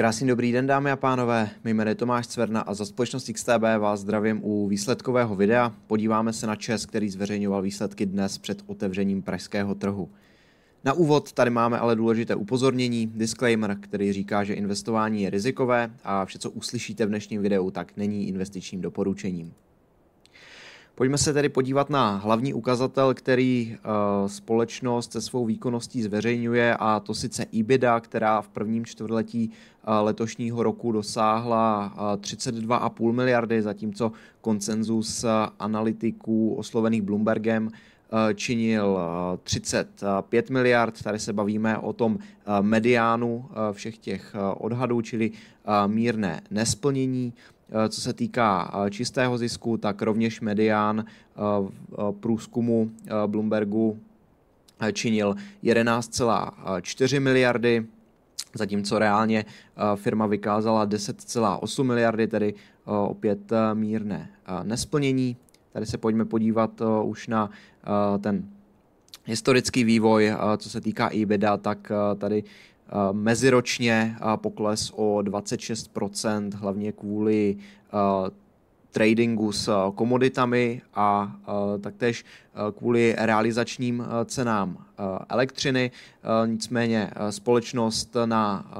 Krásný dobrý den, dámy a pánové. Mé jméno je Tomáš Cverna a za společnost XTB vás zdravím u výsledkového videa. Podíváme se na ČES, který zveřejňoval výsledky dnes před otevřením pražského trhu. Na úvod tady máme ale důležité upozornění, disclaimer, který říká, že investování je rizikové a vše, co uslyšíte v dnešním videu, tak není investičním doporučením. Pojďme se tedy podívat na hlavní ukazatel, který uh, společnost se svou výkonností zveřejňuje, a to sice EBITDA, která v prvním čtvrtletí uh, letošního roku dosáhla uh, 32,5 miliardy, zatímco konsenzus analytiků oslovených Bloombergem činil 35 miliard. Tady se bavíme o tom mediánu všech těch odhadů, čili mírné nesplnění. Eh, co se týká eh, čistého zisku, tak rovněž medián eh, průzkumu Bloombergu činil 11,4 miliardy, zatímco reálně firma vykázala 10,8 miliardy, tedy opět mírné nesplnění. Tady se pojďme podívat už na ten historický vývoj, co se týká EBITDA, tak tady meziročně eh, pokles o 26%, hlavně kvůli eh, tradingu s komoditami a taktéž kvůli realizačním cenám elektřiny. Nicméně společnost na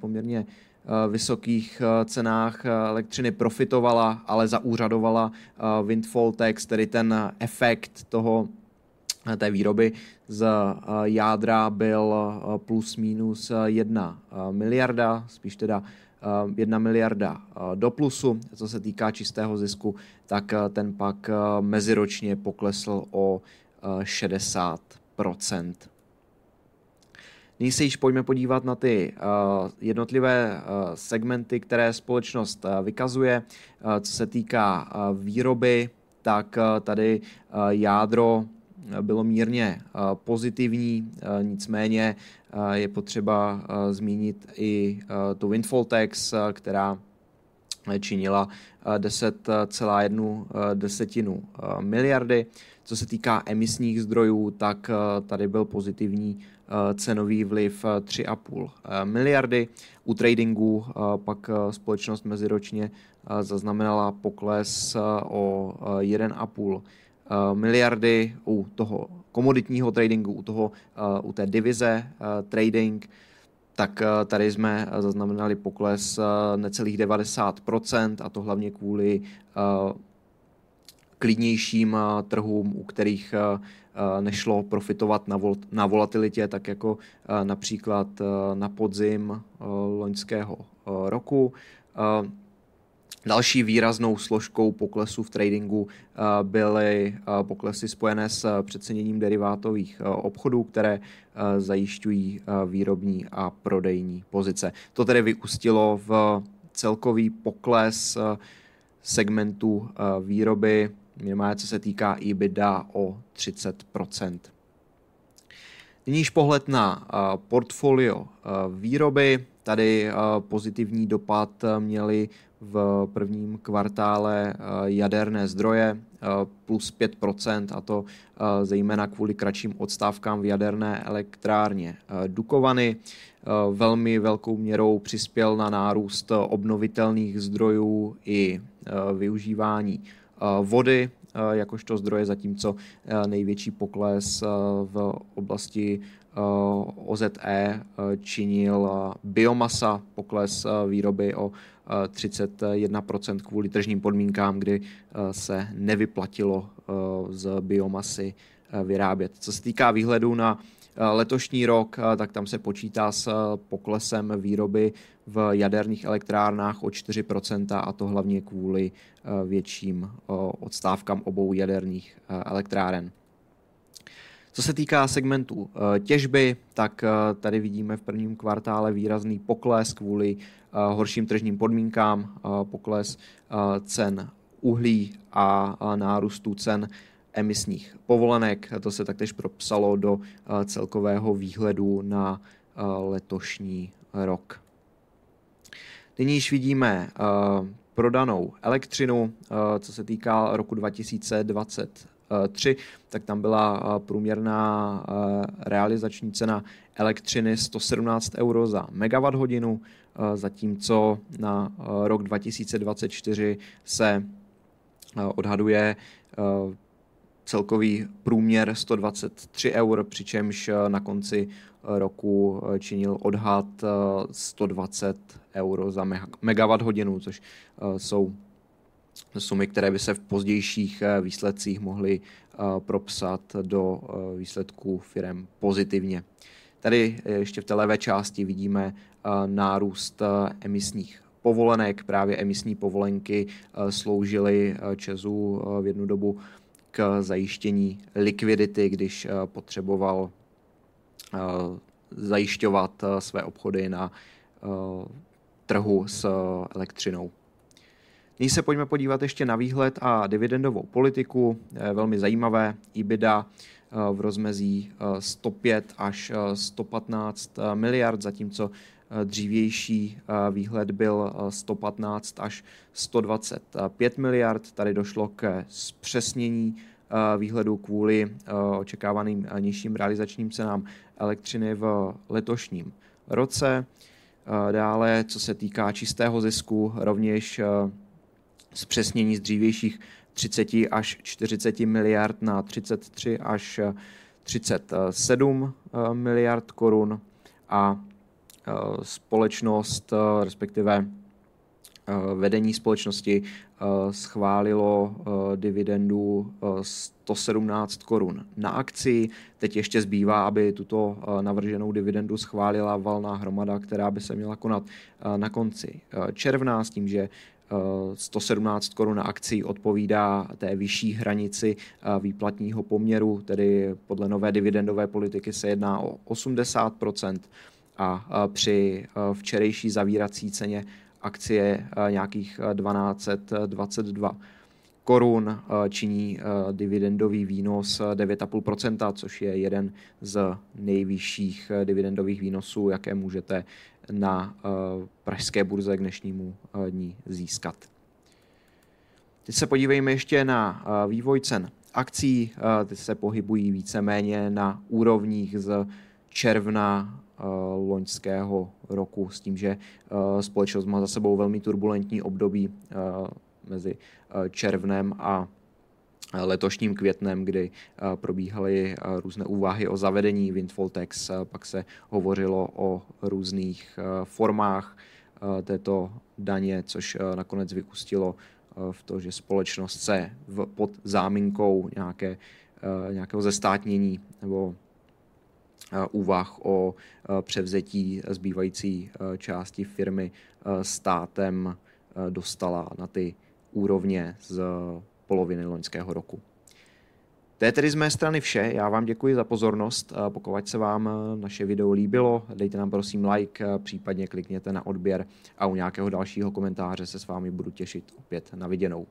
poměrně vysokých cenách elektřiny profitovala, ale zaúřadovala windfall tax, tedy ten efekt toho té výroby z eh, jádra byl eh, plus minus jedna eh, miliarda, spíš teda jedna miliarda do plusu. Co se týká čistého zisku, tak ten pak meziročně poklesl o 60% Nyní se již pojďme podívat na ty jednotlivé segmenty, které společnost vykazuje. Co se týká výroby, tak tady jádro bylo mírně eh, pozitivní, eh, nicméně eh, je potřeba zmínit i tu windfall tax, která činila 10,1 desetinu miliardy. Co se týká emisních zdrojů, tak tady byl pozitivní cenový vliv 3,5 miliardy. U tradingu pak společnost meziročně zaznamenala pokles o 1,5 Eh, miliardy u toho komoditního tradingu, u, toho, eh, u té divize eh, trading, tak tady jsme zaznamenali pokles necelých 90% a to hlavně kvůli klidnějším trhům, u kterých nešlo profitovat na, na volatilitě, tak jako například na podzim loňského roku. Další výraznou složkou poklesu v tradingu eh, byly eh, poklesy spojené s eh, přeceněním derivátových obchodů, které zajišťují výrobní a prodejní pozice. To tedy vyústilo v celkový pokles segmentu výroby, minimálně co se týká EBITDA o 30 Nyní již pohled na portfolio výroby. Tady pozitivní dopad měly v prvním kvartále eh, jaderné zdroje eh, plus 5%, a to eh, zejména kvůli kratším odstávkám v jaderné elektrárně Dukovany. Velmi velkou měrou přispěl na nárůst obnovitelných zdrojů i využívání vody jakožto zdroje, zatímco největší pokles v oblasti OZE činil biomasa, pokles výroby o 31% kvůli tržním podmínkám, kdy eh, se nevyplatilo eh, z biomasy eh, vyrábět. Co se týká výhledu na letošní rok, tak tam se počítá s poklesem výroby v jaderných elektrárnách o 4% a to hlavně kvůli větším odstávkám obou jaderných elektráren. Co se týká segmentu eh, těžby, tak eh, tady vidíme v prvním kvartále výrazný pokles kvůli eh, horším tržním podmínkám, pokles cen uhlí a nárůstu cen emisních povolenek. To se taktéž propsalo do celkového výhledu na letošní rok. Nyní již vidíme prodanou elektřinu, co se týká roku 2020 3, tak tam byla průměrná realizační cena elektřiny 117 euro za megawatt hodinu, zatímco na rok 2024 se odhaduje celkový průměr 123 eur, přičemž na konci roku činil odhad 120 euro za megawatt hodinu, což jsou sumy, které by se v pozdějších výsledcích mohly propsat do výsledků firm pozitivně. Tady ještě v té levé části vidíme nárůst emisních povolenek. Právě emisní povolenky sloužily Česu v jednu dobu k zajištění likvidity, když potřeboval zajišťovat své obchody na trhu s elektřinou. Nyní se pojďme podívat ještě na výhled a dividendovou politiku. Velmi zajímavé. EBITDA v rozmezí 105 až 115 miliard, zatímco dřívější výhled byl 115 až 125 miliard. Tady došlo ke zpřesnění výhledu kvůli očekávaným nižším realizačním cenám elektřiny v letošním roce. Dále, co se týká čistého zisku, rovněž zpřesnění z dřívějších 30 až 40 miliard na 33 až 37 miliard korun a společnost, respektive vedení společnosti schválilo dividendu 117 korun na akci. Teď ještě zbývá, aby tuto navrženou dividendu schválila valná hromada, která by se měla konat na konci června s tím, že 117 korun na akci odpovídá té vyšší hranici výplatního poměru, tedy podle nové dividendové politiky se jedná o 80 a při včerejší zavírací ceně akcie nějakých 1222 korun činí dividendový výnos 9,5%, což je jeden z nejvyšších dividendových výnosů, jaké můžete na pražské burze k dnešnímu dní získat. Teď se podívejme ještě na vývoj cen akcí. Ty se pohybují víceméně na úrovních z června loňského roku s tím, že společnost má za sebou velmi turbulentní období mezi červnem a letošním květnem, kdy probíhaly různé úvahy o zavedení windfall tax, pak se hovořilo o různých formách této daně, což nakonec vyústilo v to, že společnost se pod záminkou nějaké, nějakého zestátnění nebo úvah o převzetí zbývající části firmy státem dostala na ty úrovně z poloviny loňského roku. To je tedy z mé strany vše. Já vám děkuji za pozornost. Pokud se vám naše video líbilo, dejte nám prosím like, případně klikněte na odběr a u nějakého dalšího komentáře se s vámi budu těšit opět na viděnou.